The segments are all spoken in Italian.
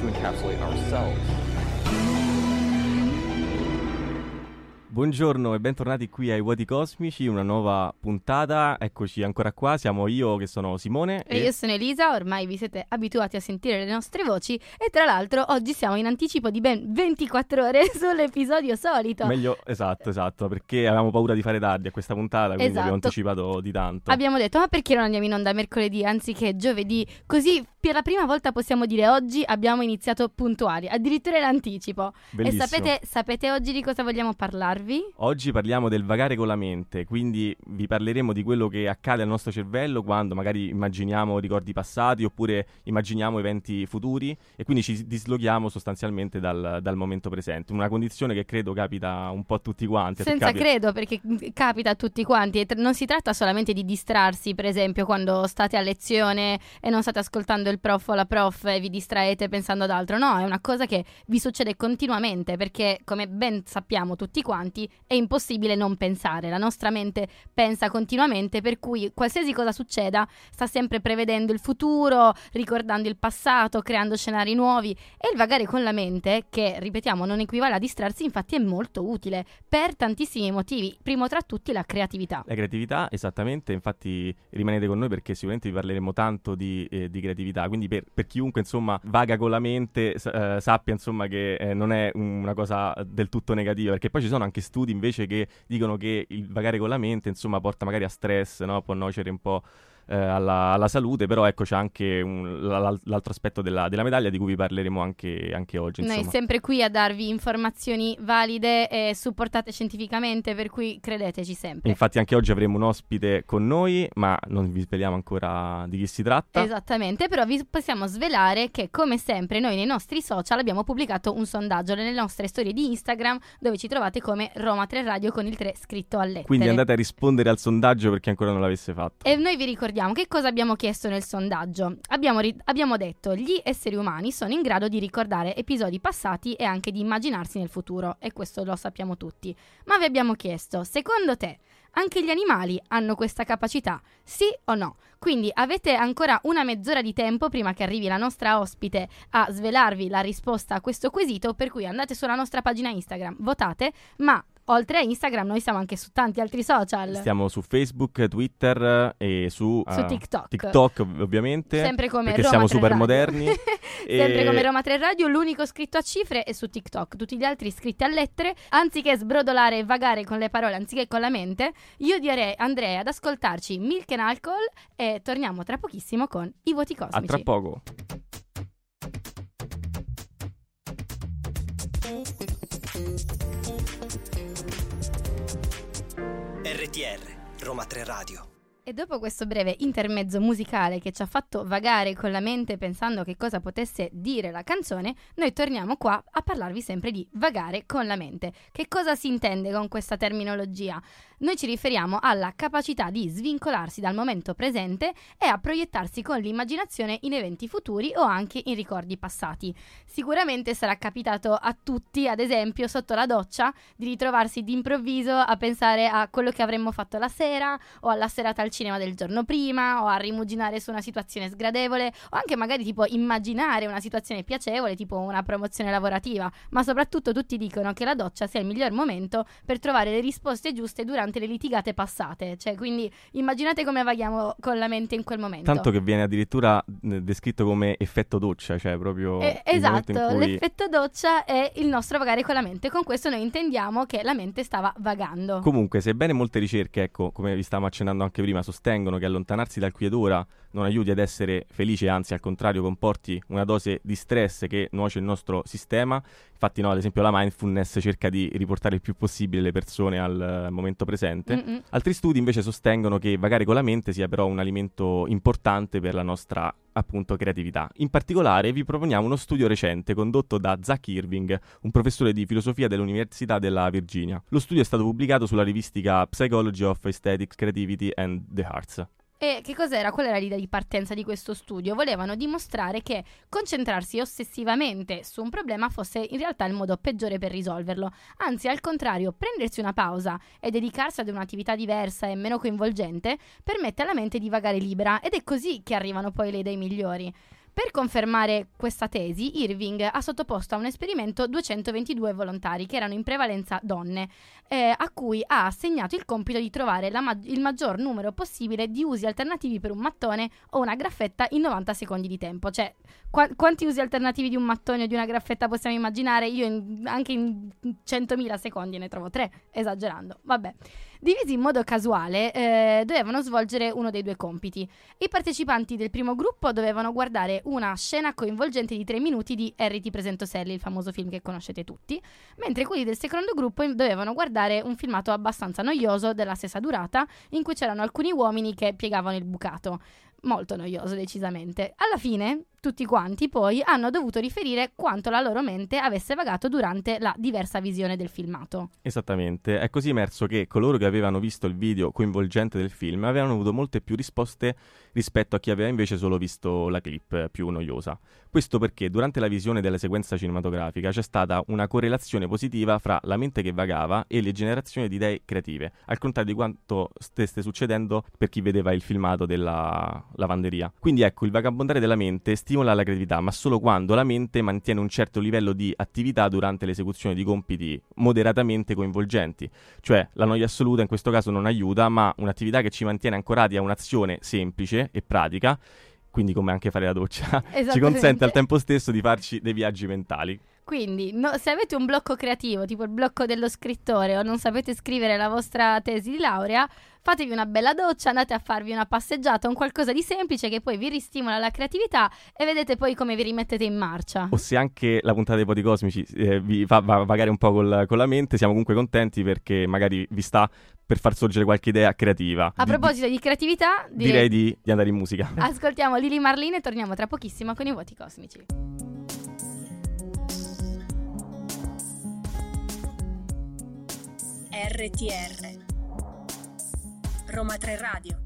to encapsulate ourselves? Buongiorno e bentornati qui ai Vuoti Cosmici, una nuova puntata. Eccoci ancora qua, siamo io che sono Simone E io sono Elisa, ormai vi siete abituati a sentire le nostre voci e tra l'altro oggi siamo in anticipo di ben 24 ore sull'episodio solito. meglio esatto, esatto, perché avevamo paura di fare tardi a questa puntata, quindi Esatto. abbiamo anticipato di tanto. Abbiamo detto ma perché non andiamo in onda mercoledì anziché giovedì? Così per la prima volta possiamo dire oggi abbiamo iniziato puntuali, addirittura in anticipo. Bellissimo. E sapete, sapete oggi di cosa vogliamo parlarvi? Oggi parliamo del vagare con la mente, quindi vi parleremo di quello che accade al nostro cervello quando magari immaginiamo ricordi passati oppure immaginiamo eventi futuri e quindi ci disloghiamo sostanzialmente dal, dal momento presente, una condizione che credo capita un po' a tutti quanti. Senza capita- credo, perché capita a tutti quanti. E tr- non si tratta solamente di distrarsi, per esempio, quando state a lezione e non state ascoltando il prof o la prof e vi distraete pensando ad altro. No, è una cosa che vi succede continuamente, perché come ben sappiamo tutti quanti, è impossibile non pensare. La nostra mente pensa continuamente, per cui qualsiasi cosa succeda sta sempre prevedendo il futuro, ricordando il passato, creando scenari nuovi. E il vagare con la mente, che ripetiamo non equivale a distrarsi, infatti è molto utile per tantissimi motivi. Primo tra tutti la creatività. La creatività, esattamente, infatti rimanete con noi perché sicuramente vi parleremo tanto di, eh, di creatività, quindi per, per chiunque insomma vaga con la mente eh, sappia insomma che eh, non è una cosa del tutto negativa, perché poi ci sono anche studi invece che dicono che il vagare con la mente insomma porta magari a stress, no? può nuocere un po' eh, alla, alla salute, però ecco c'è anche un- la- l'altro aspetto della, della medaglia di cui vi parleremo anche, anche oggi. Noi Insomma. sempre qui a darvi informazioni valide e supportate scientificamente, per cui credeteci sempre. Infatti anche oggi avremo un ospite con noi, ma non vi sveliamo ancora di chi si tratta. Esattamente, però vi possiamo svelare che come sempre noi nei nostri social abbiamo pubblicato un sondaggio nelle nostre storie di Instagram dove ci trovate come Roma 3 Radio con il 3 scritto a lettere. Quindi andate a rispondere al sondaggio per chi ancora non l'avesse fatto. E noi vi ricordiamo che cosa abbiamo chiesto nel sondaggio. Abbiamo, ri- abbiamo detto gli esseri umani sono in grado di ricordare episodi passati e anche di immaginarsi nel futuro, e questo lo sappiamo tutti. Ma vi abbiamo chiesto, secondo te, anche gli animali hanno questa capacità? Sì o no? Quindi avete ancora una mezz'ora di tempo prima che arrivi la nostra ospite a svelarvi la risposta a questo quesito, per cui andate sulla nostra pagina Instagram, votate, ma oltre a Instagram noi siamo anche su tanti altri social. Stiamo su Facebook, Twitter e su, Su eh, TikTok. TikTok, ov- ovviamente. Sempre come perché Roma siamo 3 super Radio. moderni. Sempre E- come Roma 3 Radio, l'unico scritto a cifre è su TikTok, tutti gli altri scritti a lettere. Anziché sbrodolare e vagare con le parole, anziché con la mente, io direi Andrea ad ascoltarci Milk and Alcohol e torniamo tra pochissimo con i voti A cosmici. tra poco. RTR, Roma 3 Radio. E dopo questo breve intermezzo musicale che ci ha fatto vagare con la mente pensando che cosa potesse dire la canzone, noi torniamo qua a parlarvi sempre di vagare con la mente. Che cosa si intende con questa terminologia? Noi ci riferiamo alla capacità di svincolarsi dal momento presente e a proiettarsi con l'immaginazione in eventi futuri o anche in ricordi passati. Sicuramente sarà capitato a tutti, ad esempio, sotto la doccia, di ritrovarsi d'improvviso a pensare a quello che avremmo fatto la sera o alla serata al cinema del giorno prima o a rimuginare su una situazione sgradevole o anche magari tipo immaginare una situazione piacevole tipo una promozione lavorativa ma soprattutto tutti dicono che la doccia sia il miglior momento per trovare le risposte giuste durante le litigate passate cioè quindi immaginate come vaghiamo con la mente in quel momento Tanto che viene addirittura eh, descritto come effetto doccia, cioè proprio Eh, esatto, cui... l'effetto doccia è il nostro vagare con la mente. Con questo noi intendiamo che la mente stava vagando. Comunque, sebbene molte ricerche, ecco, come vi stavamo accennando anche prima, sostengono che allontanarsi dal qui ed ora non aiuti ad essere felice, anzi al contrario comporti una dose di stress che nuoce il nostro sistema, infatti no, ad esempio la mindfulness cerca di riportare il più possibile le persone al eh, momento presente presente. Mm-mm. Altri studi invece sostengono che vagare con la mente sia però un alimento importante per la nostra appunto creatività. In particolare vi proponiamo uno studio recente condotto da Zach Irving, un professore di filosofia dell'Università della Virginia. Lo studio è stato pubblicato sulla rivistica Psychology of Aesthetics, Creativity and the Arts. E che cos'era? Qual era l'idea di partenza di questo studio? Volevano dimostrare che concentrarsi ossessivamente su un problema fosse in realtà il modo peggiore per risolverlo. Anzi, al contrario, prendersi una pausa e dedicarsi ad un'attività diversa e meno coinvolgente permette alla mente di vagare libera ed è così che arrivano poi le idee migliori. Per confermare questa tesi, Irving ha sottoposto a un esperimento 222 volontari, che erano in prevalenza donne, eh, a cui ha assegnato il compito di trovare ma- il maggior numero possibile di usi alternativi per un mattone o una graffetta in 90 secondi di tempo. Cioè, qua- quanti usi alternativi di un mattone o di una graffetta possiamo immaginare? Io in- anche in 100.000 secondi ne trovo tre, esagerando. Vabbè. Divisi in modo casuale, eh, dovevano svolgere uno dei due compiti. I partecipanti del primo gruppo dovevano guardare una scena coinvolgente di tre minuti di Harry ti presento Sally, il famoso film che conoscete tutti, mentre quelli del secondo gruppo dovevano guardare un filmato abbastanza noioso della stessa durata, in cui c'erano alcuni uomini che piegavano il bucato. Molto noioso, decisamente. Alla fine, tutti quanti poi hanno dovuto riferire quanto la loro mente avesse vagato durante la diversa visione del filmato. Esattamente, è così emerso che coloro che avevano visto il video coinvolgente del film avevano avuto molte più risposte rispetto a chi aveva invece solo visto la clip più noiosa. Questo perché durante la visione della sequenza cinematografica c'è stata una correlazione positiva fra la mente che vagava e le generazioni di idee creative, al contrario di quanto stesse succedendo per chi vedeva il filmato della lavanderia. Quindi ecco, il vagabondare della mente stimola la creatività, ma solo quando la mente mantiene un certo livello di attività durante l'esecuzione di compiti moderatamente coinvolgenti. Cioè, la noia assoluta in questo caso non aiuta, ma un'attività che ci mantiene ancorati a un'azione semplice e pratica, quindi come anche fare la doccia, ci consente al tempo stesso di farci dei viaggi mentali. Quindi, no- se avete un blocco creativo, tipo il blocco dello scrittore, o non sapete scrivere la vostra tesi di laurea, fatevi una bella doccia, andate a farvi una passeggiata, un qualcosa di semplice che poi vi ristimola la creatività e vedete poi come vi rimettete in marcia. O se anche la puntata dei poti cosmici eh, vi fa va- vagare un po' col- con la mente, siamo comunque contenti perché magari vi sta per far sorgere qualche idea creativa. A proposito di creatività, di- direi di, di andare in musica. ascoltiamo Lili Marlene e torniamo tra pochissimo con i voti cosmici. RTR Roma 3 Radio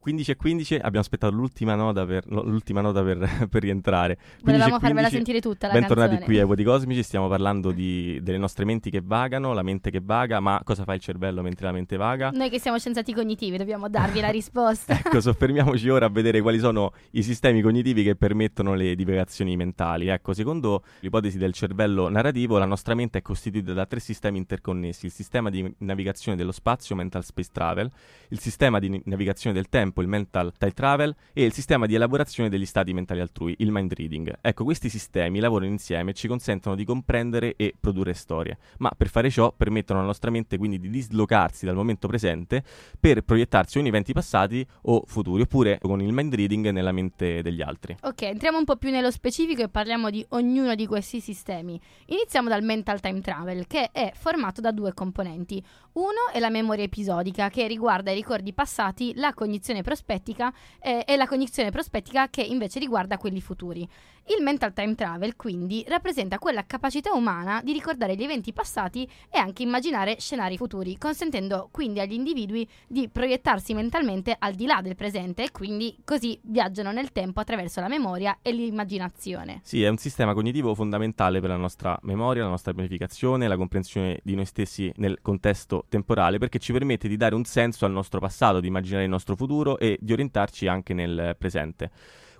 15 e 15 abbiamo aspettato l'ultima nota per, l'ultima nota per, per rientrare. 15 Volevamo farvela 15, sentire tutta la Bentornati canzone. qui ai Voti Cosmici, stiamo parlando di- delle nostre menti che vagano, la mente che vaga, ma cosa fa il cervello mentre la mente vaga? Noi che siamo scienziati cognitivi dobbiamo darvi la risposta. Ecco, soffermiamoci ora a vedere quali sono i sistemi cognitivi che permettono le divagazioni mentali. Ecco, secondo l'ipotesi del cervello narrativo, la nostra mente è costituita da tre sistemi interconnessi: il sistema di navigazione dello spazio, mental space travel, il sistema di navigazione del tempo, il mental time travel, e il sistema di elaborazione degli stati mentali altrui, il mind reading. Ecco, questi sistemi lavorano insieme e ci consentono di comprendere e produrre storie, ma per fare ciò permettono alla nostra mente quindi di dislocarsi dal momento presente per proiettarsi in eventi passati o futuri, oppure con il mind reading nella mente degli altri. Ok, entriamo un po' più nello specifico e parliamo di ognuno di questi sistemi. Iniziamo dal mental time travel, che è formato da due componenti. Uno è la memoria episodica, che riguarda i ricordi passati, la cognizione prospettica eh, e la cognizione prospettica che invece riguarda quelli futuri. Il mental time travel, quindi, rappresenta quella capacità umana di ricordare gli eventi passati e anche immaginare scenari futuri, consentendo quindi agli individui di proiettarsi mentalmente al di là del presente e quindi così viaggiano nel tempo attraverso la memoria e l'immaginazione. Sì, è un sistema cognitivo fondamentale per la nostra memoria, la nostra pianificazione, la comprensione di noi stessi nel contesto temporale, perché ci permette di dare un senso al nostro passato, di immaginare il nostro futuro e di orientarci anche nel presente.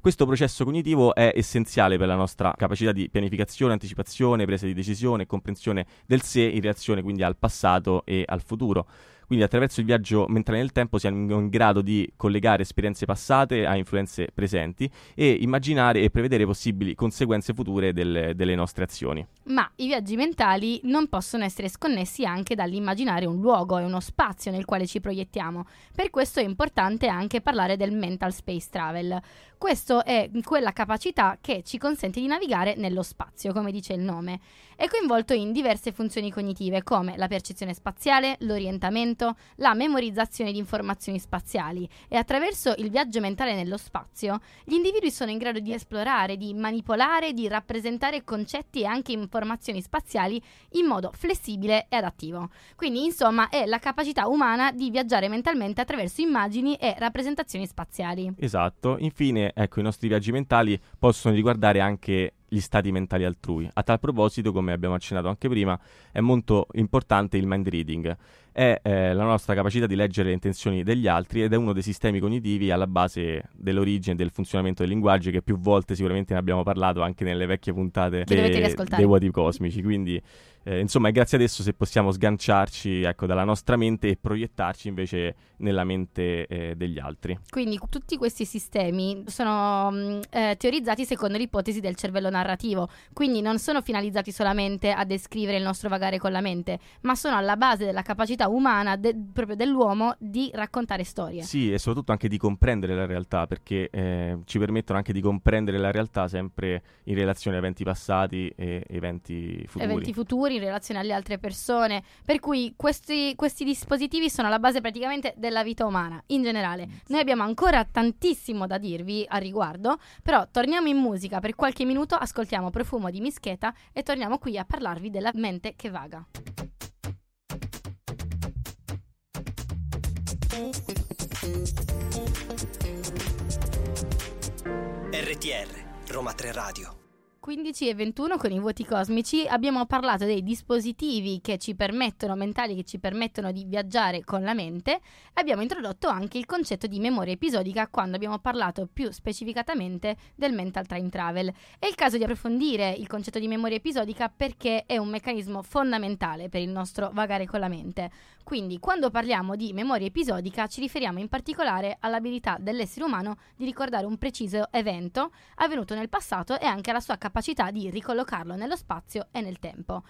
Questo processo cognitivo è essenziale per la nostra capacità di pianificazione, anticipazione, presa di decisione e comprensione del sé in relazione quindi al passato e al futuro. Quindi attraverso il viaggio mentale nel tempo siamo in grado di collegare esperienze passate a influenze presenti e immaginare e prevedere possibili conseguenze future delle, delle nostre azioni. Ma i viaggi mentali non possono essere sconnessi anche dall'immaginare un luogo e uno spazio nel quale ci proiettiamo. Per questo è importante anche parlare del mental space travel. Questo è quella capacità che ci consente di navigare nello spazio, come dice il nome. È coinvolto in diverse funzioni cognitive come la percezione spaziale, l'orientamento, la memorizzazione di informazioni spaziali e attraverso il viaggio mentale nello spazio gli individui sono in grado di esplorare, di manipolare, di rappresentare concetti e anche informazioni spaziali in modo flessibile e adattivo. Quindi insomma è la capacità umana di viaggiare mentalmente attraverso immagini e rappresentazioni spaziali. Esatto, infine ecco, i nostri viaggi mentali possono riguardare anche gli stati mentali altrui. A tal proposito, come abbiamo accennato anche prima, è molto importante il mind reading. È eh, la nostra capacità di leggere le intenzioni degli altri ed è uno dei sistemi cognitivi alla base dell'origine e del funzionamento del linguaggio che più volte sicuramente ne abbiamo parlato anche nelle vecchie puntate de- dei vuoti cosmici. Quindi eh, insomma, è grazie ad esso se possiamo sganciarci ecco, dalla nostra mente e proiettarci invece nella mente eh, degli altri. Quindi tutti questi sistemi sono mm, eh, teorizzati secondo l'ipotesi del cervello narrativo, quindi non sono finalizzati solamente a descrivere il nostro vagare con la mente, ma sono alla base della capacità umana de- proprio dell'uomo di raccontare storie. Sì, e soprattutto anche di comprendere la realtà, perché eh, ci permettono anche di comprendere la realtà sempre in relazione a eventi passati e eventi futuri. Eventi futuri in relazione alle altre persone. Per cui questi, questi dispositivi sono la base praticamente della vita umana in generale. Noi abbiamo ancora tantissimo da dirvi a riguardo, però torniamo in musica per qualche minuto, ascoltiamo Profumo di Mischeta e torniamo qui a parlarvi della mente che vaga. RTR Roma 3 Radio 15 e 21 con i voti cosmici abbiamo parlato dei dispositivi che ci permettono, mentali che ci permettono di viaggiare con la mente abbiamo introdotto anche il concetto di memoria episodica quando abbiamo parlato più specificatamente del mental time travel. È il caso di approfondire il concetto di memoria episodica perché è un meccanismo fondamentale per il nostro vagare con la mente. Quindi quando parliamo di memoria episodica ci riferiamo in particolare all'abilità dell'essere umano di ricordare un preciso evento avvenuto nel passato e anche alla sua capacità di ricollocarlo nello spazio e nel tempo.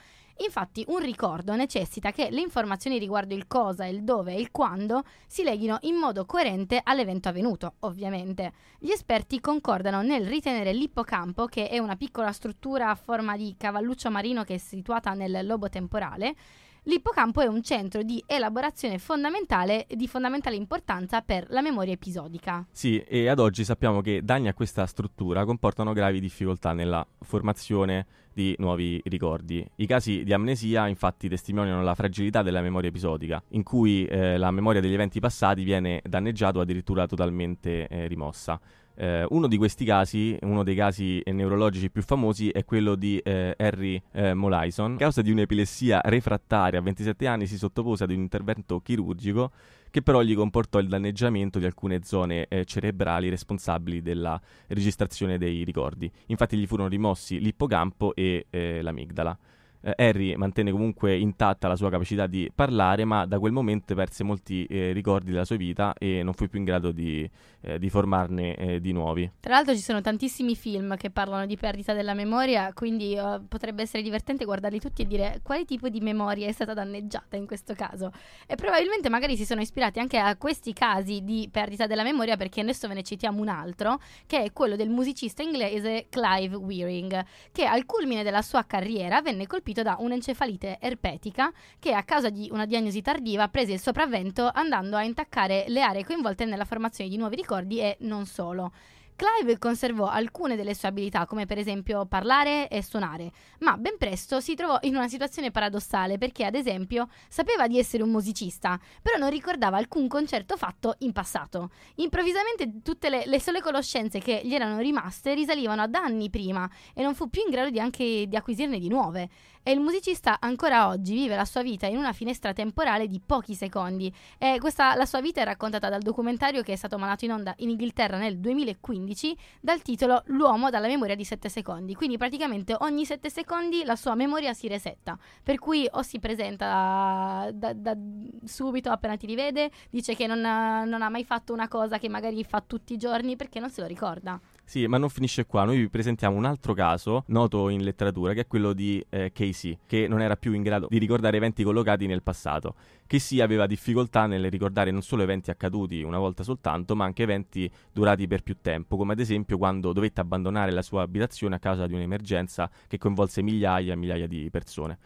Infatti un ricordo necessita che le informazioni riguardo il cosa, il dove e il quando si leghino in modo coerente all'evento avvenuto, ovviamente. Gli esperti concordano nel ritenere l'ippocampo, che è una piccola struttura a forma di cavalluccio marino che è situata nel lobo temporale, L'ippocampo è un centro di elaborazione fondamentale di fondamentale importanza per la memoria episodica. Sì, e ad oggi sappiamo che danni a questa struttura comportano gravi difficoltà nella formazione di nuovi ricordi. I casi di amnesia infatti testimoniano la fragilità della memoria episodica, in cui eh, la memoria degli eventi passati viene danneggiata o addirittura totalmente eh, rimossa. Eh, uno di questi casi, uno dei casi eh, neurologici più famosi, è quello di eh, Harry eh, Molaison. A causa di un'epilessia refrattaria a 27 anni si sottopose ad un intervento chirurgico che però gli comportò il danneggiamento di alcune zone eh, cerebrali responsabili della registrazione dei ricordi. Infatti gli furono rimossi l'ippocampo e eh, l'amigdala eh, Harry mantenne comunque intatta la sua capacità di parlare, ma da quel momento perse molti eh, ricordi della sua vita e non fu più in grado di, eh, di formarne eh, di nuovi. Tra l'altro ci sono tantissimi film che parlano di perdita della memoria, quindi uh, potrebbe essere divertente guardarli tutti e dire quale tipo di memoria è stata danneggiata in questo caso. E probabilmente magari si sono ispirati anche a questi casi di perdita della memoria perché adesso ve ne citiamo un altro, che è quello del musicista inglese Clive Wearing, che al culmine della sua carriera venne colpito colpito da un'encefalite erpetica che a causa di una diagnosi tardiva prese il sopravvento andando a intaccare le aree coinvolte nella formazione di nuovi ricordi e non solo. Clive conservò alcune delle sue abilità, come per esempio parlare e suonare, ma ben presto si trovò in una situazione paradossale perché, ad esempio, sapeva di essere un musicista, però non ricordava alcun concerto fatto in passato. Improvvisamente tutte le, le sole conoscenze che gli erano rimaste risalivano ad anni prima e non fu più in grado di anche di acquisirne di nuove. E il musicista ancora oggi vive la sua vita in una finestra temporale di pochi secondi. E questa, la sua vita è raccontata dal documentario che è stato mandato in onda in Inghilterra nel 2015 dal titolo L'uomo dalla memoria di 7 secondi. Quindi praticamente ogni 7 secondi la sua memoria si resetta, per cui o si presenta da, da subito appena ti rivede, dice che non ha, non ha mai fatto una cosa che magari fa tutti i giorni perché non se lo ricorda. Sì, ma non finisce qua. Noi vi presentiamo un altro caso noto in letteratura, che è quello di eh, Casey, che non era più in grado di ricordare eventi collocati nel passato. Casey aveva difficoltà nel ricordare non solo eventi accaduti una volta soltanto, ma anche eventi durati per più tempo, come ad esempio quando dovette abbandonare la sua abitazione a causa di un'emergenza che coinvolse migliaia e migliaia di persone.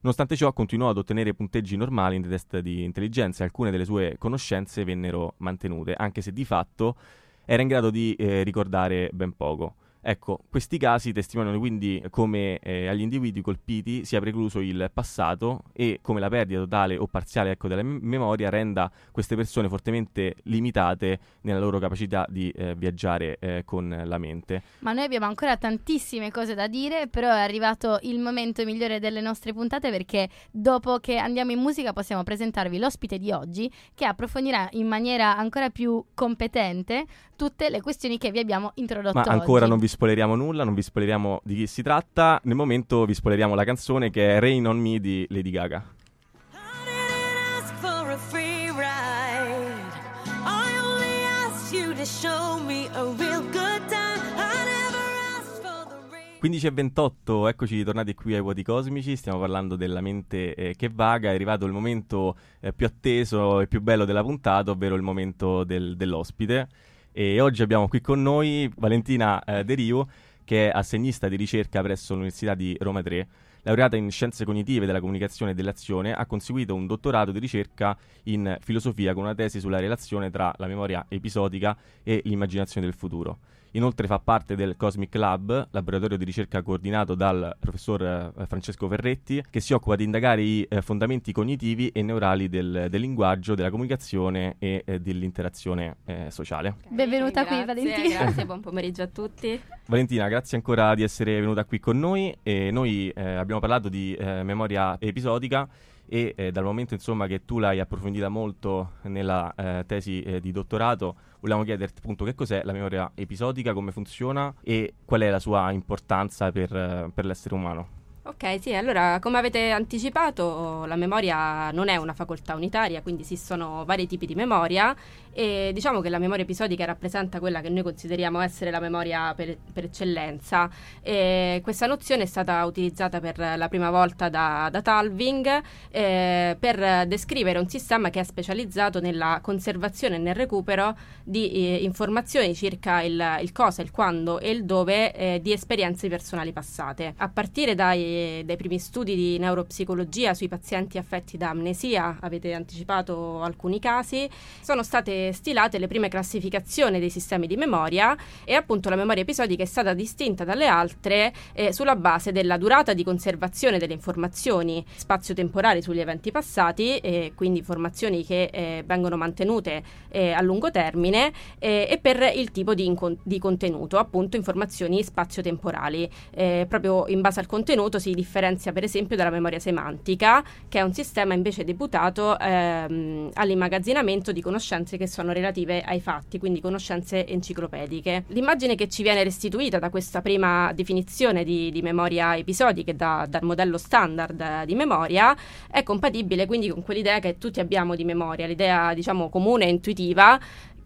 Nonostante ciò, continuò ad ottenere punteggi normali in test di intelligenza e alcune delle sue conoscenze vennero mantenute, anche se di fatto era in grado di eh, ricordare ben poco. Ecco, questi casi testimoniano quindi come eh, agli individui colpiti sia precluso il passato e come la perdita totale o parziale ecco, della memoria renda queste persone fortemente limitate nella loro capacità di eh, viaggiare eh, con la mente. Ma noi abbiamo ancora tantissime cose da dire, però è arrivato il momento migliore delle nostre puntate perché dopo che andiamo in musica possiamo presentarvi l'ospite di oggi che approfondirà in maniera ancora più competente tutte le questioni che vi abbiamo introdotto Ma ancora oggi. non vi spoileriamo nulla, non vi spoileriamo di chi si tratta. Nel momento vi spoileriamo la canzone che è Rain on Me di Lady Gaga. The rain. 15 e 28, eccoci tornati qui ai vuoti cosmici, stiamo parlando della mente eh, che vaga, è arrivato il momento eh, più atteso e più bello della puntata, ovvero il momento del- dell'ospite. E oggi abbiamo qui con noi Valentina eh, De Rio, che è assegnista di ricerca presso l'Università di Roma 3. Laureata in scienze cognitive della comunicazione e dell'azione, ha conseguito un dottorato di ricerca in filosofia con una tesi sulla relazione tra la memoria episodica e l'immaginazione del futuro. Inoltre fa parte del Cosmic Lab, laboratorio di ricerca coordinato dal professor eh, Francesco Ferretti, che si occupa di indagare i eh, fondamenti cognitivi e neurali del, del linguaggio, della comunicazione e eh, dell'interazione eh, sociale. Benvenuta qui, Grazie, Valentina. Grazie, buon pomeriggio a tutti. Valentina, grazie ancora di essere venuta qui con noi. E noi eh, abbiamo parlato di eh, memoria episodica e eh, dal momento insomma, che tu l'hai approfondita molto nella eh, tesi eh, di dottorato, vogliamo chiederti appunto che cos'è la memoria episodica, come funziona e qual è la sua importanza per, per l'essere umano. Ok, sì, allora come avete anticipato la memoria non è una facoltà unitaria, quindi esistono vari tipi di memoria e diciamo che la memoria episodica rappresenta quella che noi consideriamo essere la memoria per, per eccellenza. E questa nozione è stata utilizzata per la prima volta da, da Talving eh, per descrivere un sistema che è specializzato nella conservazione e nel recupero di eh, informazioni circa il, il cosa, il quando e il dove eh, di esperienze personali passate. A partire dai, dai primi studi di neuropsicologia sui pazienti affetti da amnesia, avete anticipato alcuni casi, sono state stilate le prime classificazioni dei sistemi di memoria e appunto la memoria episodica è stata distinta dalle altre eh, sulla base della durata di conservazione delle informazioni spazio-temporali sugli eventi passati, e quindi informazioni che eh, vengono mantenute eh, a lungo termine eh, e per il tipo di, incon- di contenuto, appunto informazioni spazio-temporali. Eh, proprio in base al contenuto si differenzia per esempio dalla memoria semantica, che è un sistema invece deputato ehm, all'immagazzinamento di conoscenze che sono relative ai fatti, quindi conoscenze enciclopediche. L'immagine che ci viene restituita da questa prima definizione di, di memoria episodica e da- dal modello standard di memoria è compatibile quindi con quell'idea che tutti abbiamo di memoria, l'idea diciamo comune e intuitiva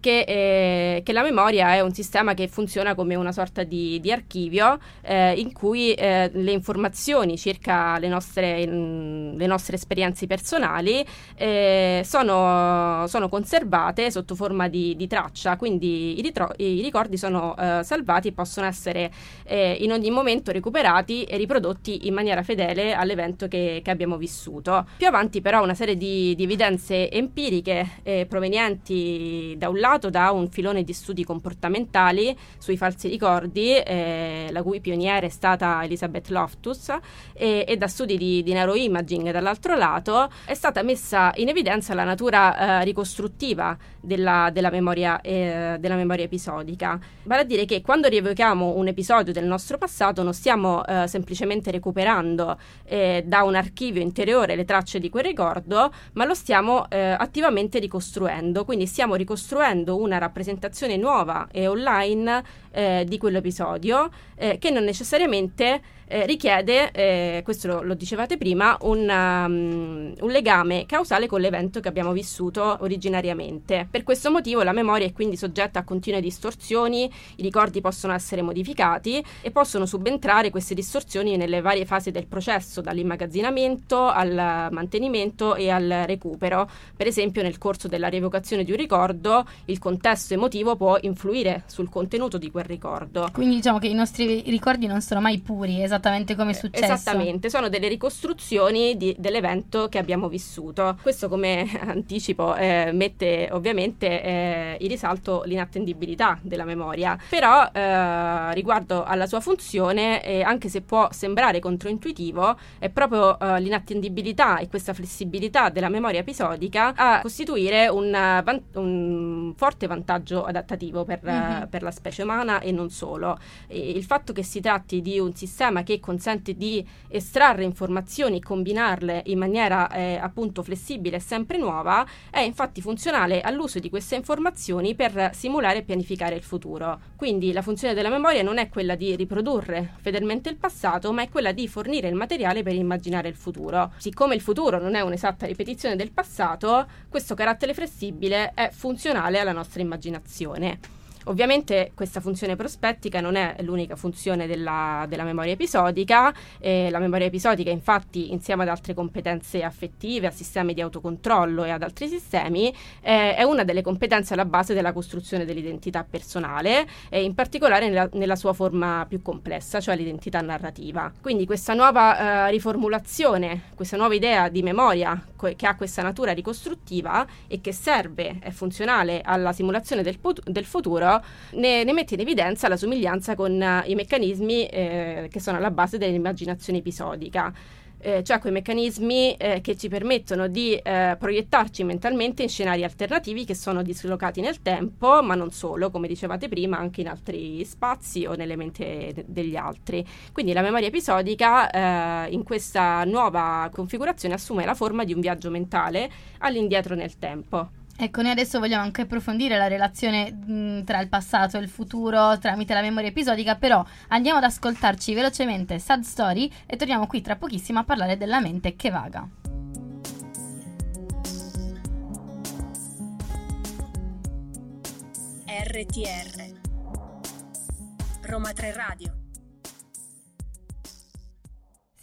che, eh, che la memoria è un sistema che funziona come una sorta di, di archivio eh, in cui eh, le informazioni circa le nostre, mm, le nostre esperienze personali eh, sono, sono conservate sotto forma di, di traccia, quindi i, ritro- i ricordi sono eh, salvati e possono essere eh, in ogni momento recuperati e riprodotti in maniera fedele all'evento che, che abbiamo vissuto. Più avanti però una serie di, di evidenze empiriche provenienti da un lato sviluppato da un filone di studi comportamentali sui falsi ricordi, eh, la cui pioniera è stata Elizabeth Loftus, e, e da studi di, di, neuroimaging dall'altro lato, è stata messa in evidenza la natura eh, ricostruttiva della, della, memoria, eh, della, memoria, episodica. Vale a dire che quando rievochiamo un episodio del nostro passato non stiamo eh, semplicemente recuperando eh, da un archivio interiore le tracce di quel ricordo, ma lo stiamo eh, attivamente ricostruendo. Quindi stiamo ricostruendo una rappresentazione nuova e online eh, di quell'episodio eh, che non necessariamente eh, richiede, eh, questo lo, lo, dicevate prima, un, um, un, legame causale con l'evento che abbiamo vissuto originariamente. Per questo motivo la memoria è quindi soggetta a continue distorsioni, i ricordi possono essere modificati e possono subentrare queste distorsioni nelle varie fasi del processo, dall'immagazzinamento al mantenimento e al recupero. Per esempio nel corso della rievocazione di un ricordo il contesto emotivo può influire sul contenuto di quel ricordo. Quindi diciamo che i nostri ricordi non sono mai puri, esattamente esattamente come è successo. Esattamente, sono delle ricostruzioni di, dell'evento che abbiamo vissuto. Questo come anticipo eh, mette ovviamente eh, in risalto l'inattendibilità della memoria, però eh, riguardo alla sua funzione, anche se può sembrare controintuitivo, è proprio eh, l'inattendibilità e questa flessibilità della memoria episodica a costituire un, un forte vantaggio adattativo per, mm-hmm. per, la specie umana e non solo. E il fatto che si tratti di un sistema che consente di estrarre informazioni combinarle in maniera eh, appunto flessibile e sempre nuova, è infatti funzionale all'uso di queste informazioni per simulare e pianificare il futuro. Quindi la funzione della memoria non è quella di riprodurre fedelmente il passato, ma è quella di fornire il materiale per immaginare il futuro. Siccome il futuro non è un'esatta ripetizione del passato, questo carattere flessibile è funzionale alla nostra immaginazione. Ovviamente questa funzione prospettica non è l'unica funzione della, della memoria episodica, eh, la memoria episodica infatti insieme ad altre competenze affettive, a sistemi di autocontrollo e ad altri sistemi, eh, è una delle competenze alla base della costruzione dell'identità personale e in particolare nella, nella sua forma più complessa, cioè l'identità narrativa. Quindi questa nuova eh, riformulazione, questa nuova idea di memoria co- che ha questa natura ricostruttiva e che serve, è funzionale alla simulazione del, put- del futuro, ne, ne, mette in evidenza la somiglianza con uh, i meccanismi eh, che sono alla base dell'immaginazione episodica. Eh, cioè quei meccanismi eh, che ci permettono di eh, proiettarci mentalmente in scenari alternativi che sono dislocati nel tempo, ma non solo, come dicevate prima, anche in altri spazi o nelle menti degli altri. Quindi la memoria episodica eh, in questa nuova configurazione assume la forma di un viaggio mentale all'indietro nel tempo. Ecco, noi adesso vogliamo anche approfondire la relazione mh, tra il passato e il futuro tramite la memoria episodica, però andiamo ad ascoltarci velocemente Sad Story e torniamo qui tra pochissimo a parlare della mente che vaga. RTR Roma 3 Radio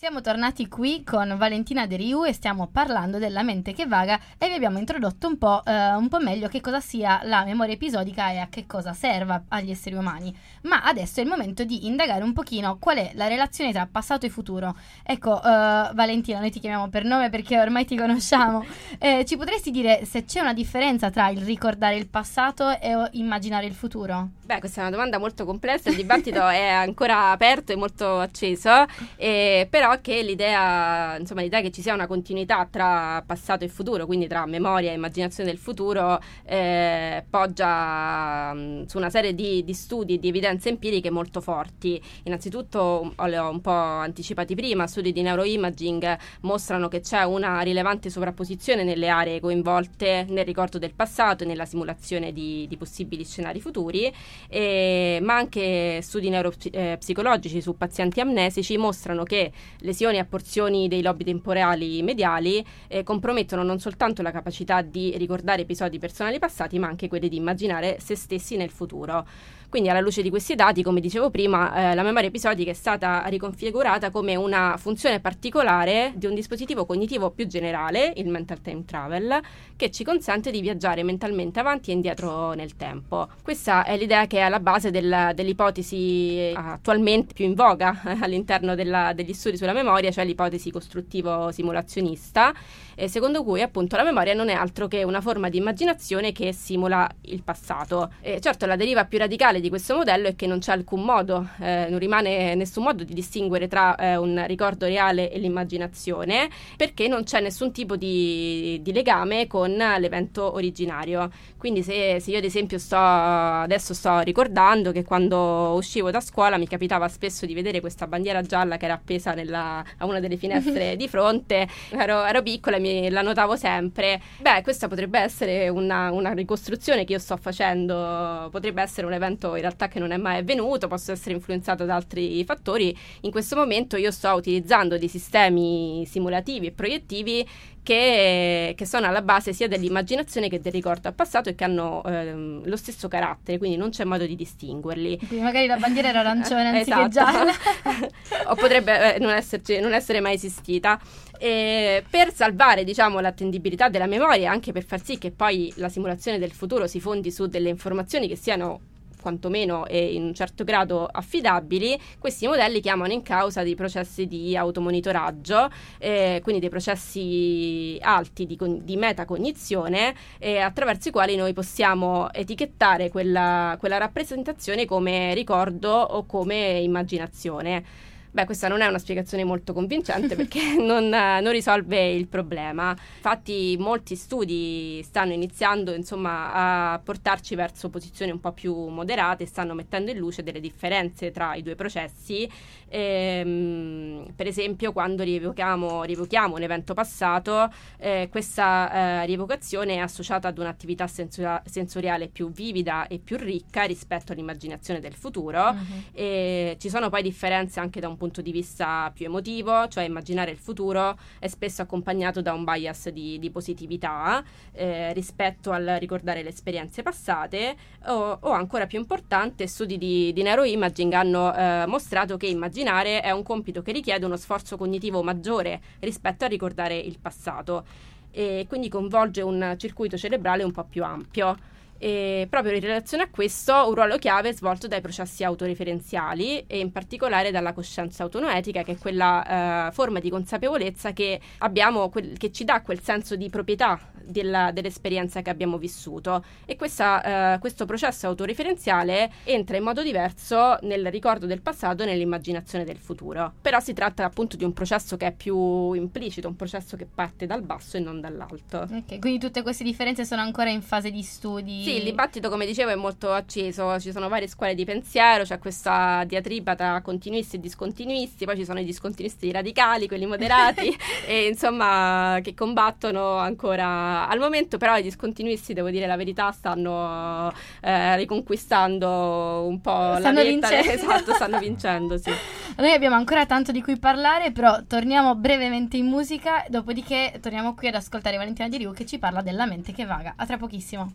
siamo tornati qui con Valentina De Riu e stiamo parlando della mente che vaga e vi abbiamo introdotto un po', eh, un po', meglio che cosa sia la memoria episodica e a che cosa serva agli esseri umani. Ma adesso è il momento di indagare un pochino qual è la relazione tra passato e futuro. Ecco, eh, Valentina, noi ti chiamiamo per nome perché ormai ti conosciamo. Eh, ci potresti dire se c'è una differenza tra il ricordare il passato e immaginare il futuro? Beh, questa è una domanda molto complessa, il dibattito è ancora aperto e molto acceso, però che l'idea, insomma, l'idea che ci sia una continuità tra passato e futuro, quindi tra memoria e immaginazione del futuro, eh, poggia mh, mm, su una serie di, di studi e di evidenze empiriche molto forti. Innanzitutto, le ho un po' anticipati prima, studi di neuroimaging mostrano che c'è una rilevante sovrapposizione nelle aree coinvolte nel ricordo del passato e nella simulazione di, di possibili scenari futuri, e, ma anche studi neuropsicologici eh, su pazienti amnesici mostrano che lesioni a porzioni dei lobi temporali mediali eh, compromettono non soltanto la capacità di ricordare episodi personali passati, ma anche quelli di immaginare se stessi nel futuro. Quindi alla luce di questi dati, come dicevo prima, eh, la memoria episodica è stata riconfigurata come una funzione particolare di un dispositivo cognitivo più generale, il mental time travel, che ci consente di viaggiare mentalmente avanti e indietro nel tempo. Questa è l'idea che è alla base del- dell'ipotesi attualmente più in voga eh, all'interno della- degli studi sulla memoria, cioè l'ipotesi costruttivo-simulazionista, eh, secondo cui appunto la memoria non è altro che una forma di immaginazione che simula il passato. Eh, certo, la deriva più radicale di questo modello è che non c'è alcun modo, eh, non rimane nessun modo di distinguere tra eh, un ricordo reale e l'immaginazione, perché non c'è nessun tipo di, di legame con l'evento originario. Quindi se, se io ad esempio sto adesso sto ricordando che quando uscivo da scuola mi capitava spesso di vedere questa bandiera gialla che era appesa nella- a una delle finestre di fronte, ero, ero piccola e mi, la notavo sempre. Beh, questa potrebbe essere una, una ricostruzione che io sto facendo, potrebbe essere un evento in realtà che non è mai avvenuto, posso essere influenzato da altri fattori. In questo momento io sto utilizzando dei sistemi simulativi e proiettivi che, che sono alla base sia dell'immaginazione che del ricordo al passato e che hanno ehm, lo stesso carattere, quindi non c'è modo di distinguerli. Quindi magari la bandiera era arancione anziché Esatto. gialla. o potrebbe eh, non, esserci- non essere mai esistita. E per salvare diciamo, l'attendibilità della memoria, anche per far sì che poi la simulazione del futuro si fondi su delle informazioni che siano quantomeno e in un certo grado affidabili, questi modelli chiamano in causa dei processi di automonitoraggio, eh, quindi dei processi alti di, di metacognizione, eh, attraverso i quali noi possiamo etichettare quella, quella rappresentazione come ricordo o come immaginazione. Beh, questa non è una spiegazione molto convincente perché non, non risolve il problema. Infatti, molti studi stanno iniziando insomma, a portarci verso posizioni un po' più moderate, stanno mettendo in luce delle differenze tra i due processi. Ehm, per esempio, quando rievochiamo, rievochiamo un evento passato, eh, questa eh, rievocazione è associata ad un'attività sensora- sensoriale più vivida e più ricca rispetto all'immaginazione del futuro. Mhm. E ci sono poi differenze anche da un punto di vista più emotivo, cioè immaginare il futuro è spesso accompagnato da un bias di, di positività eh, rispetto al ricordare le esperienze passate o, o ancora più importante, studi di, di neuroimaging hanno eh, mostrato che immaginare è un compito che richiede uno sforzo cognitivo maggiore rispetto a ricordare il passato e quindi coinvolge un circuito cerebrale un po' più ampio. E proprio in relazione a questo, un ruolo chiave è svolto dai processi autoreferenziali e in particolare dalla coscienza autonoetica, che è quella eh, forma di consapevolezza che abbiamo, quel- che ci dà quel senso di proprietà della- dell'esperienza che abbiamo vissuto. E questa, eh, questo processo autoreferenziale entra in modo diverso nel ricordo del passato e nell'immaginazione del futuro. Però si tratta appunto di un processo che è più implicito, un processo che parte dal basso e non dall'alto. Ok, quindi tutte queste differenze sono ancora in fase di studi. Sì, il dibattito, come dicevo, è molto acceso. Ci sono varie scuole di pensiero, c'è questa diatriba tra continuisti e discontinuisti, poi ci sono i discontinuisti radicali, quelli moderati, e insomma che combattono ancora al momento. Però i discontinuisti, devo dire la verità, stanno eh, riconquistando un po' Stanno la vincendo. Esatto, stanno vincendo, sì. Noi abbiamo ancora tanto di cui parlare, però torniamo brevemente in musica, dopodiché torniamo qui ad ascoltare Valentina Di Riu che ci parla della mente che vaga. A tra pochissimo.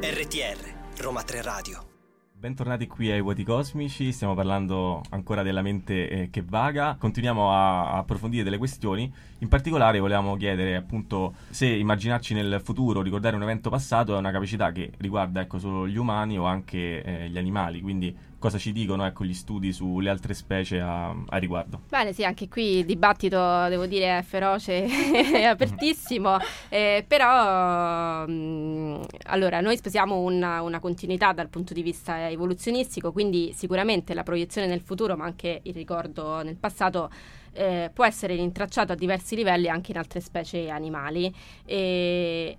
RTR, Roma 3 Radio. Bentornati qui ai Vuoti Cosmici, stiamo parlando ancora della mente eh, che vaga, continuiamo a, a approfondire delle questioni, in particolare volevamo chiedere appunto se immaginarci nel futuro, ricordare un evento passato è una capacità che riguarda ecco, solo gli umani o anche eh, gli animali, quindi cosa ci dicono ecco, gli studi sulle altre specie a, a riguardo. Bene, sì, anche qui il dibattito, devo dire, è feroce e apertissimo, eh, però mh, allora, noi sposiamo una, una continuità dal punto di vista evoluzionistico, quindi sicuramente la proiezione nel futuro, ma anche il ricordo nel passato, eh, può essere rintracciato a diversi livelli anche in altre specie animali,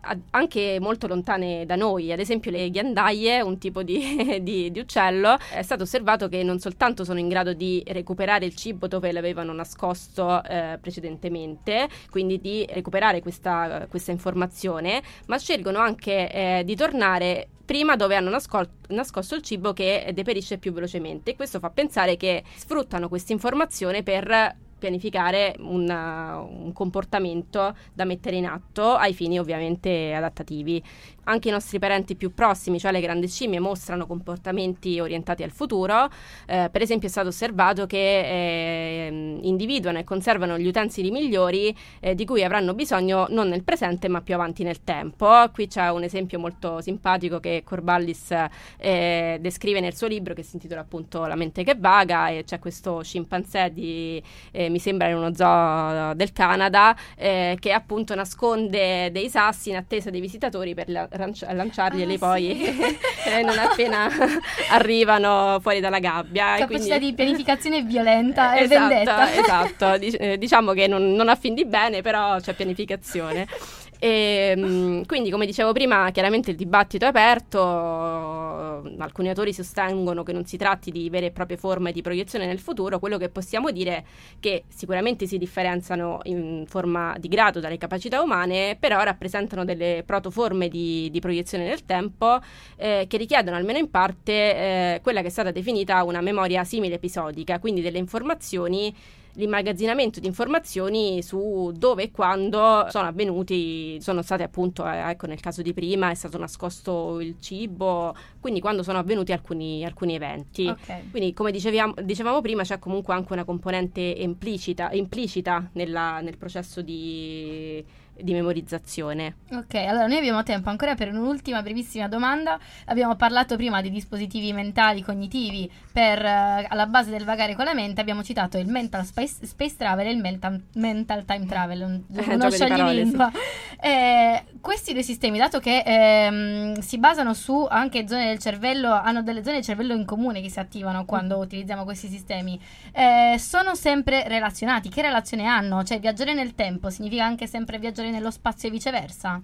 a- anche molto lontane da noi. Ad esempio, le ghiandaie, un tipo di, di- di uccello, è stato osservato che non soltanto sono in grado di recuperare il cibo dove l'avevano nascosto eh, precedentemente, quindi di recuperare questa, questa informazione, ma scelgono anche eh, di tornare prima dove hanno nascol- nascosto il cibo che deperisce più velocemente. Questo fa pensare che sfruttano questa informazione per pianificare una- un comportamento da mettere in atto ai fini ovviamente adattativi. Anche i nostri parenti più prossimi, cioè le grandi scimmie, mostrano comportamenti orientati al futuro. Eh, per esempio è stato osservato che ehm, individuano e conservano gli utensili migliori eh, di cui avranno bisogno non nel presente ma più avanti nel tempo. Qui c'è un esempio molto simpatico che Corballis eh, descrive nel suo libro che si intitola appunto La mente che vaga e c'è questo scimpanzé di, eh, mi sembra in uno zoo del Canada eh, che appunto nasconde dei sassi in attesa dei visitatori per la- ranci- lanciarglieli Ah, poi sì. eh, non appena arrivano fuori dalla gabbia. Capacità quindi- di pianificazione violenta e esatto, vendetta. esatto. Dic- eh, diciamo che non, non a fin di bene, però c'è pianificazione. E, mh, quindi, come dicevo prima, chiaramente il dibattito è aperto. Alcuni autori sostengono che non si tratti di vere e proprie forme di proiezione nel futuro. Quello che possiamo dire è che sicuramente si differenziano in forma di grado dalle capacità umane, però rappresentano delle protoforme di, di proiezione nel tempo eh, che richiedono almeno in parte eh, quella che è stata definita una memoria simile episodica, quindi delle informazioni l'immagazzinamento di informazioni su dove e quando sono avvenuti, sono state appunto, eh, ecco nel caso di prima è stato nascosto il cibo, quindi quando sono avvenuti alcuni, alcuni eventi. Ok. Quindi come diceviamo, dicevamo prima c'è comunque anche una componente implicita, implicita nella- nel processo di, di memorizzazione. Ok, allora noi abbiamo tempo ancora per un'ultima brevissima domanda. Abbiamo parlato prima di dispositivi mentali cognitivi per, eh, alla base del vagare con la mente. Abbiamo citato il mental space, space travel e il mental, mental time travel, un, Eh, uno scioglilingua. Eh, questi due sistemi, dato che ehm, si basano su anche zone del cervello, hanno delle zone del cervello in comune che si attivano quando utilizziamo questi sistemi, eh, sono sempre relazionati. Che relazione hanno? Cioè viaggiare nel tempo significa anche sempre viaggiare nello spazio e viceversa?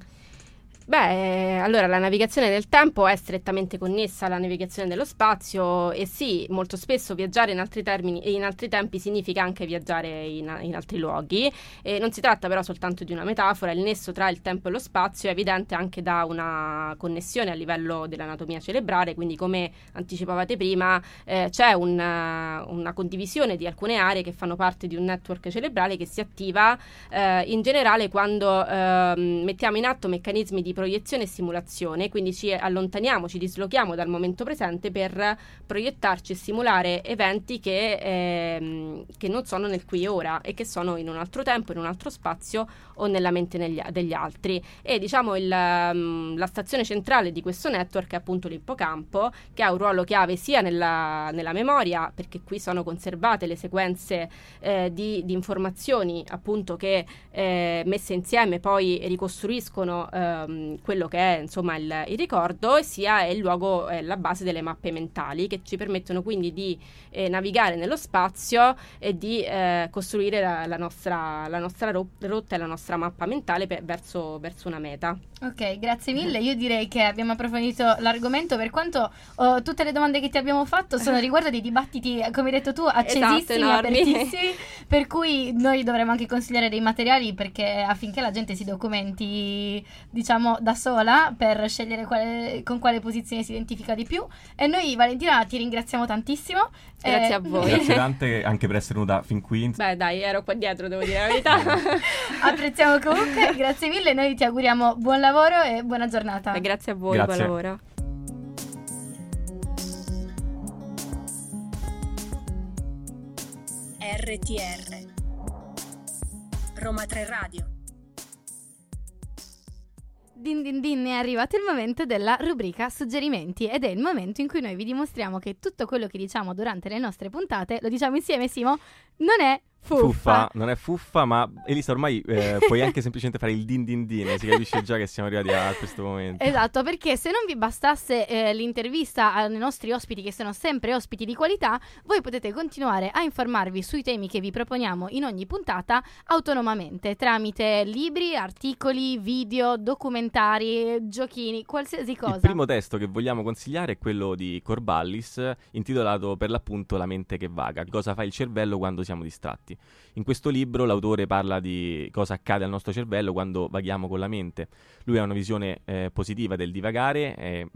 Beh, eh, allora la navigazione nel tempo è strettamente connessa alla navigazione dello spazio e sì, molto spesso viaggiare in altri termini e in altri tempi significa anche viaggiare in, in altri luoghi. E non si tratta però soltanto di una metafora, il nesso tra il tempo e lo spazio è evidente anche da una connessione a livello dell'anatomia cerebrale, quindi come anticipavate prima eh, c'è una, una condivisione di alcune aree che fanno parte di un network cerebrale che si attiva eh, in generale quando ehm, mettiamo in atto meccanismi di proiezione e simulazione, quindi ci allontaniamo, ci dislochiamo dal momento presente per proiettarci e simulare eventi che, ehm, che non sono nel qui e ora e che sono in un altro tempo, in un altro spazio o nella mente negli- degli altri. E diciamo il, ehm, la stazione centrale di questo network è appunto l'ippocampo, che ha un ruolo chiave sia nella, nella memoria, perché qui sono conservate le sequenze eh, di, di informazioni appunto che eh, messe insieme poi ricostruiscono ehm, quello che è insomma il, il ricordo e sia il luogo, è la base delle mappe mentali che ci permettono quindi di eh, navigare nello spazio e di eh, costruire la, la nostra, la nostra ro- rotta e la nostra mappa mentale per- verso, verso una meta. Ok, grazie mille. Io direi che abbiamo approfondito l'argomento. Per quanto oh, tutte le domande che ti abbiamo fatto sono riguardo dei dibattiti, come hai detto tu, accesissimi, Esatto, apertissimi. per cui noi dovremmo anche consigliare dei materiali perché affinché la gente si documenti, diciamo, da sola per scegliere quale- con quale posizione si identifica di più. E noi, Valentina, ti ringraziamo tantissimo. Grazie Eh, a voi. Grazie tante anche per essere venuta fin qui. Beh dai, ero qua dietro, devo dire la verità. Apprezziamo comunque, grazie mille. Noi ti auguriamo buon lavoro e buona giornata. Beh, grazie a voi, Grazie. buon lavoro. RTR Roma 3 Radio Din din din è arrivato il momento della rubrica suggerimenti ed è il momento in cui noi vi dimostriamo che tutto quello che diciamo durante le nostre puntate, lo diciamo insieme Simo, non è fuffa. Fuffa, non è fuffa, ma Elisa ormai eh, puoi anche semplicemente fare il din din din, si capisce già che siamo arrivati a questo momento. Esatto, perché se non vi bastasse eh, l'intervista ai nostri ospiti, che sono sempre ospiti di qualità, voi potete continuare a informarvi sui temi che vi proponiamo in ogni puntata autonomamente, tramite libri, articoli, video, documentari, giochini, qualsiasi cosa. Il primo testo che vogliamo consigliare è quello di Corballis, intitolato per l'appunto La mente che vaga. Cosa fa il cervello quando siamo distratti? Esperimenti. In questo libro l'autore parla di cosa accade al nostro cervello quando vaghiamo con la mente. Lui ha una visione eh, positiva del divagare, eh,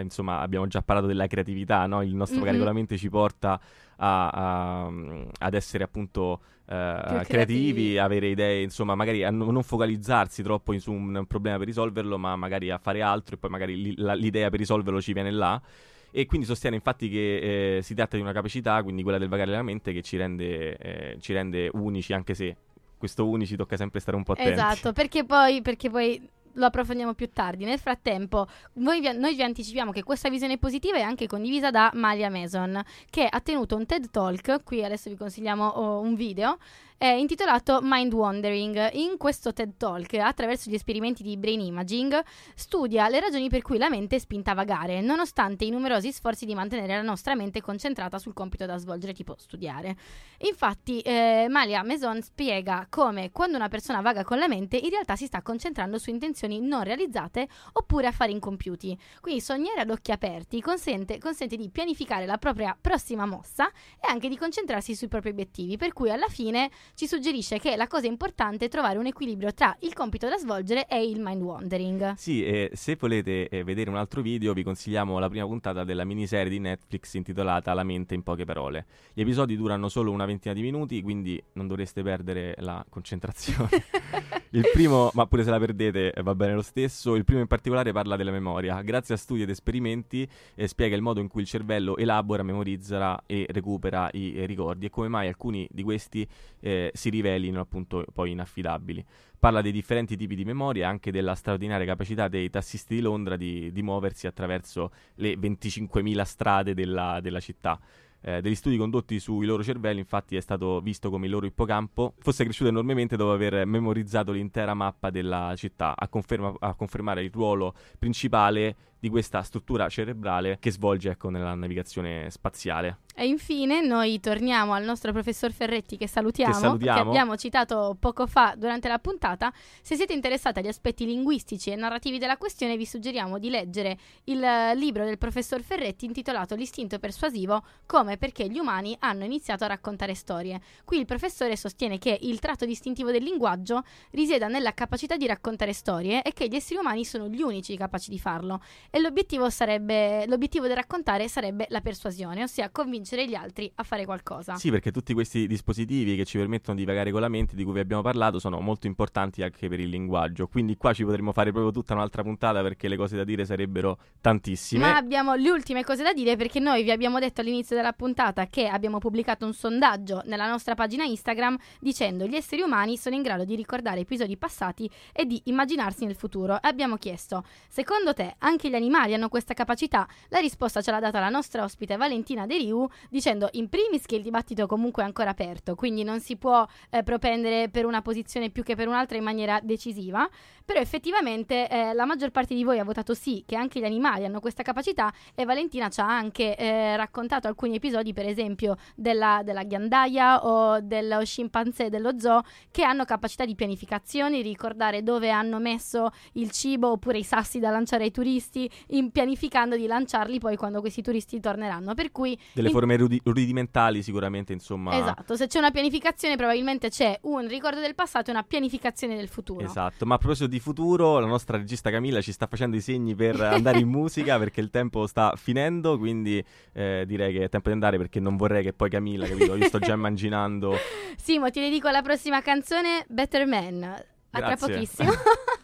insomma abbiamo già parlato della creatività, no? il nostro vagare Mhm. con la mente ci porta a- a- ad essere appunto eh, creativi. creativi, avere idee, insomma magari a non focalizzarsi troppo su un problema per risolverlo, ma magari a fare altro e poi magari l'idea per risolverlo ci viene là. E quindi sostiene infatti che eh, si tratta di una capacità, quindi quella del vagare della mente, che ci rende, eh, ci rende unici, anche se questo unici tocca sempre stare un po' attenti. Esatto, perché poi, perché poi lo approfondiamo più tardi. Nel frattempo, voi vi- noi vi anticipiamo che questa visione positiva è anche condivisa da Malia Mason, che ha tenuto un TED Talk, qui adesso vi consigliamo oh, un video, eh, intitolato Mind Wandering. In questo TED Talk, attraverso gli esperimenti di brain imaging, studia le ragioni per cui la mente è spinta a vagare, nonostante i numerosi sforzi di mantenere la nostra mente concentrata sul compito da svolgere, tipo studiare. Infatti, eh, Malia Mason spiega come quando una persona vaga con la mente, in realtà si sta concentrando su intenzioni non realizzate oppure affari incompiuti. Quindi sognare ad occhi aperti consente, consente di pianificare la propria prossima mossa e anche di concentrarsi sui propri obiettivi, per cui alla fine ci suggerisce che la cosa importante è trovare un equilibrio tra il compito da svolgere e il mind wandering. Sì, e se volete eh, vedere un altro video vi consigliamo la prima puntata della miniserie di Netflix intitolata La mente in poche parole. Gli episodi durano solo una ventina di minuti, quindi non dovreste perdere la concentrazione. il primo, ma pure se la perdete eh, va bene lo stesso, il primo in particolare parla della memoria. Grazie a studi ed esperimenti eh, spiega il modo in cui il cervello elabora, memorizza e recupera i eh, ricordi e come mai alcuni di questi eh, si rivelino appunto poi inaffidabili. Parla dei differenti tipi di memoria e anche della straordinaria capacità dei tassisti di Londra di, di muoversi attraverso le 25.000 strade della, della città. Eh, degli studi condotti sui loro cervelli, infatti, è stato visto come il loro ippocampo fosse cresciuto enormemente dopo aver memorizzato l'intera mappa della città, a, conferma- a confermare il ruolo principale di questa struttura cerebrale che svolge ecco, nella navigazione spaziale. E infine noi torniamo al nostro professor Ferretti che salutiamo, Che salutiamo. abbiamo citato poco fa durante la puntata. Se siete interessati agli aspetti linguistici e narrativi della questione vi suggeriamo di leggere il libro del professor Ferretti intitolato L'istinto persuasivo, come e perché gli umani hanno iniziato a raccontare storie. Qui il professore sostiene che il tratto distintivo del linguaggio risieda nella capacità di raccontare storie e che gli esseri umani sono gli unici capaci di farlo. E l'obiettivo, sarebbe, l'obiettivo del raccontare sarebbe la persuasione, ossia convincere gli altri a fare qualcosa. Sì, perché tutti questi dispositivi che ci permettono di vagare con la mente, di cui vi abbiamo parlato, sono molto importanti anche per il linguaggio. Quindi qua ci potremmo fare proprio tutta un'altra puntata perché le cose da dire sarebbero tantissime. Ma abbiamo le ultime cose da dire perché noi vi abbiamo detto all'inizio della puntata che abbiamo pubblicato un sondaggio nella nostra pagina Instagram dicendo gli esseri umani sono in grado di ricordare episodi passati e di immaginarsi nel futuro e abbiamo chiesto secondo te anche gli animali hanno questa capacità? La risposta ce l'ha data la nostra ospite Valentina De Riu dicendo in primis che il dibattito comunque è ancora aperto quindi non si può eh, propendere per una posizione più che per un'altra in maniera decisiva però effettivamente eh, la maggior parte di voi ha votato sì, che anche gli animali hanno questa capacità e Valentina ci ha anche eh, raccontato alcuni episodi, per esempio della, della ghiandaia o dello scimpanzé dello zoo, che hanno capacità di pianificazione, ricordare dove hanno messo il cibo oppure i sassi da lanciare ai turisti, in- pianificando di lanciarli poi quando questi turisti torneranno. Per cui Delle in- forme rudi- rudimentali sicuramente, insomma. Esatto, se c'è una pianificazione probabilmente c'è un ricordo del passato e una pianificazione del futuro. Esatto, ma a proposito di futuro, la nostra regista Camilla ci sta facendo i segni per andare in musica perché il tempo sta finendo, quindi eh, direi che è tempo di andare perché non vorrei che poi Camilla, capito, io sto già immaginando. Simo, ti dedico la prossima canzone, Better Man. A tra Grazie. pochissimo.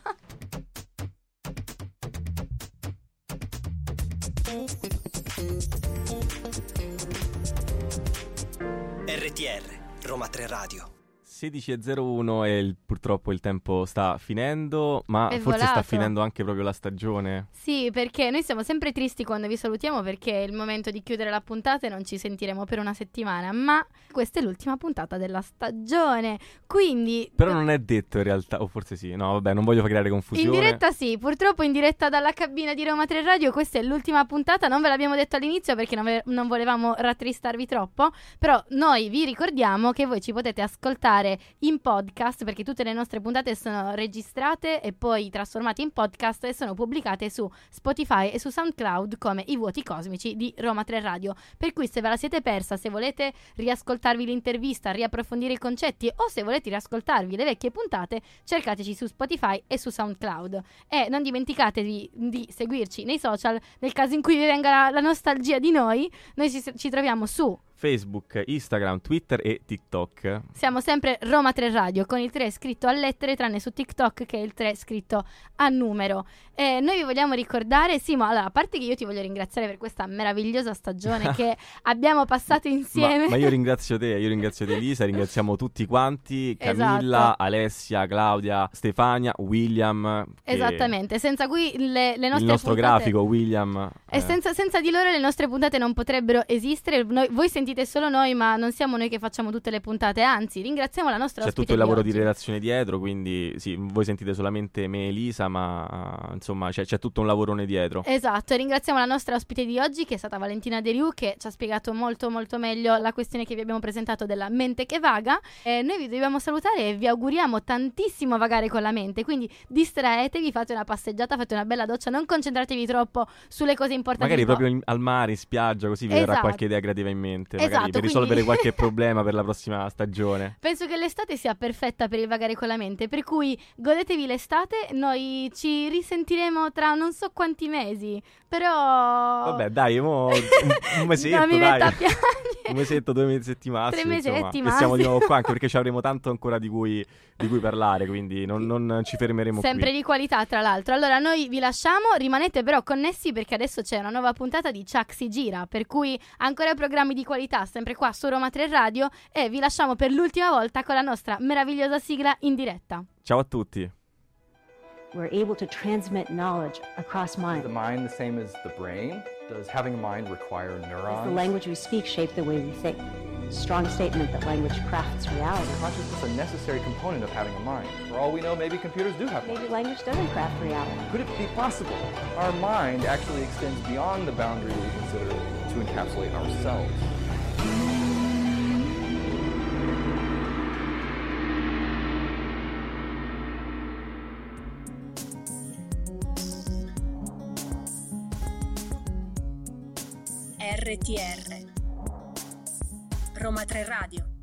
RTR, Roma 3 Radio. 16.01 e il- purtroppo il tempo sta finendo, ma È forse sta volato. finendo anche proprio la stagione. sì, perché noi siamo sempre tristi quando vi salutiamo perché è il momento di chiudere la puntata e non ci sentiremo per una settimana, ma questa è l'ultima puntata della stagione. Quindi Però non è detto in realtà, o forse sì, no vabbè, non voglio creare in confusione. diretta sì, purtroppo in diretta dalla cabina di Roma 3 Radio, questa è l'ultima puntata, non ve l'abbiamo detto all'inizio perché non, ve- non volevamo rattristarvi troppo, però noi vi ricordiamo che voi ci potete ascoltare in podcast perché tutte le nostre puntate sono registrate e poi trasformate in podcast e sono pubblicate su Spotify e su SoundCloud come i vuoti cosmici di Roma 3 Radio. Per cui se ve la siete persa, se volete riascoltarvi l'intervista, riapprofondire i concetti o se volete riascoltarvi le vecchie puntate, cercateci su Spotify e su SoundCloud. E non dimenticatevi di seguirci nei social nel caso in cui vi venga la, la nostalgia di noi. Noi ci, ci troviamo su Facebook, Instagram, Twitter e TikTok. Siamo sempre Roma 3 Radio con il 3 scritto a lettere, tranne su TikTok che è il 3 scritto a numero. E noi vi vogliamo ricordare, Simo, allora, a parte che io ti voglio ringraziare per questa meravigliosa stagione che abbiamo passato insieme. Ma, ma io ringrazio te, io ringrazio te Elisa, ringraziamo tutti quanti, Camilla, Esatto. Alessia, Claudia, Stefania, William. Esattamente, senza cui le, le nostre Il nostro puntate- grafico, William. E eh, senza, senza di loro le nostre puntate non potrebbero esistere. Noi- voi sentite solo noi, ma non siamo noi che facciamo tutte le puntate. Anzi, ringraziamo la nostra C'è ospite tutto il lavoro di, oggi. redazione dietro, quindi sì, voi sentite solamente me e Elisa, ma eh, insomma c'è, c'è tutto un lavorone dietro. Esatto, e ringraziamo la nostra ospite di oggi che è stata Valentina De Riu che ci ha spiegato molto molto meglio la questione che vi abbiamo presentato della mente che vaga. E noi vi dobbiamo salutare e vi auguriamo tantissimo vagare con la mente, quindi distraetevi, fate una passeggiata, fate una bella doccia, non concentratevi troppo sulle cose importanti. Magari proprio in- al mare, in spiaggia, così vi verrà Esatto. qualche idea creativa in mente, magari Esatto, per risolvere quindi- qualche problema per la prossima stagione. Penso che l'estate sia perfetta per il vagare con la mente, per cui godetevi l'estate, noi ci risentiremo tra non so quanti mesi, però... Vabbè, dai, mo un, mesetto, non mi dai. a piangere. Un mesetto, due mesetti massimo. Tre mesetti. E siamo di massimo. nuovo qua anche perché ci avremo tanto ancora di cui, di cui parlare, quindi non, non ci fermeremo Sempre qui. di qualità, tra l'altro. Allora, noi vi lasciamo, rimanete però connessi perché adesso c'è una nuova puntata di Chuck si gira, per cui ancora programmi di qualità, sempre qua su Roma 3 Radio e vi lasciamo per l'ultima volta con la nostra meravigliosa sigla in diretta. Ciao a tutti. We're able to transmit knowledge across Is the mind. mind the same as the brain? Does having a mind require Does the language we speak shape the way we think? Strong statement that language crafts reality. Consciousness is a necessary component of having a mind. For all we know, maybe computers do have one. Maybe language doesn't craft reality. Could it be possible? Our mind actually extends beyond the boundary we consider to encapsulate ourselves. RTR Roma 3 Radio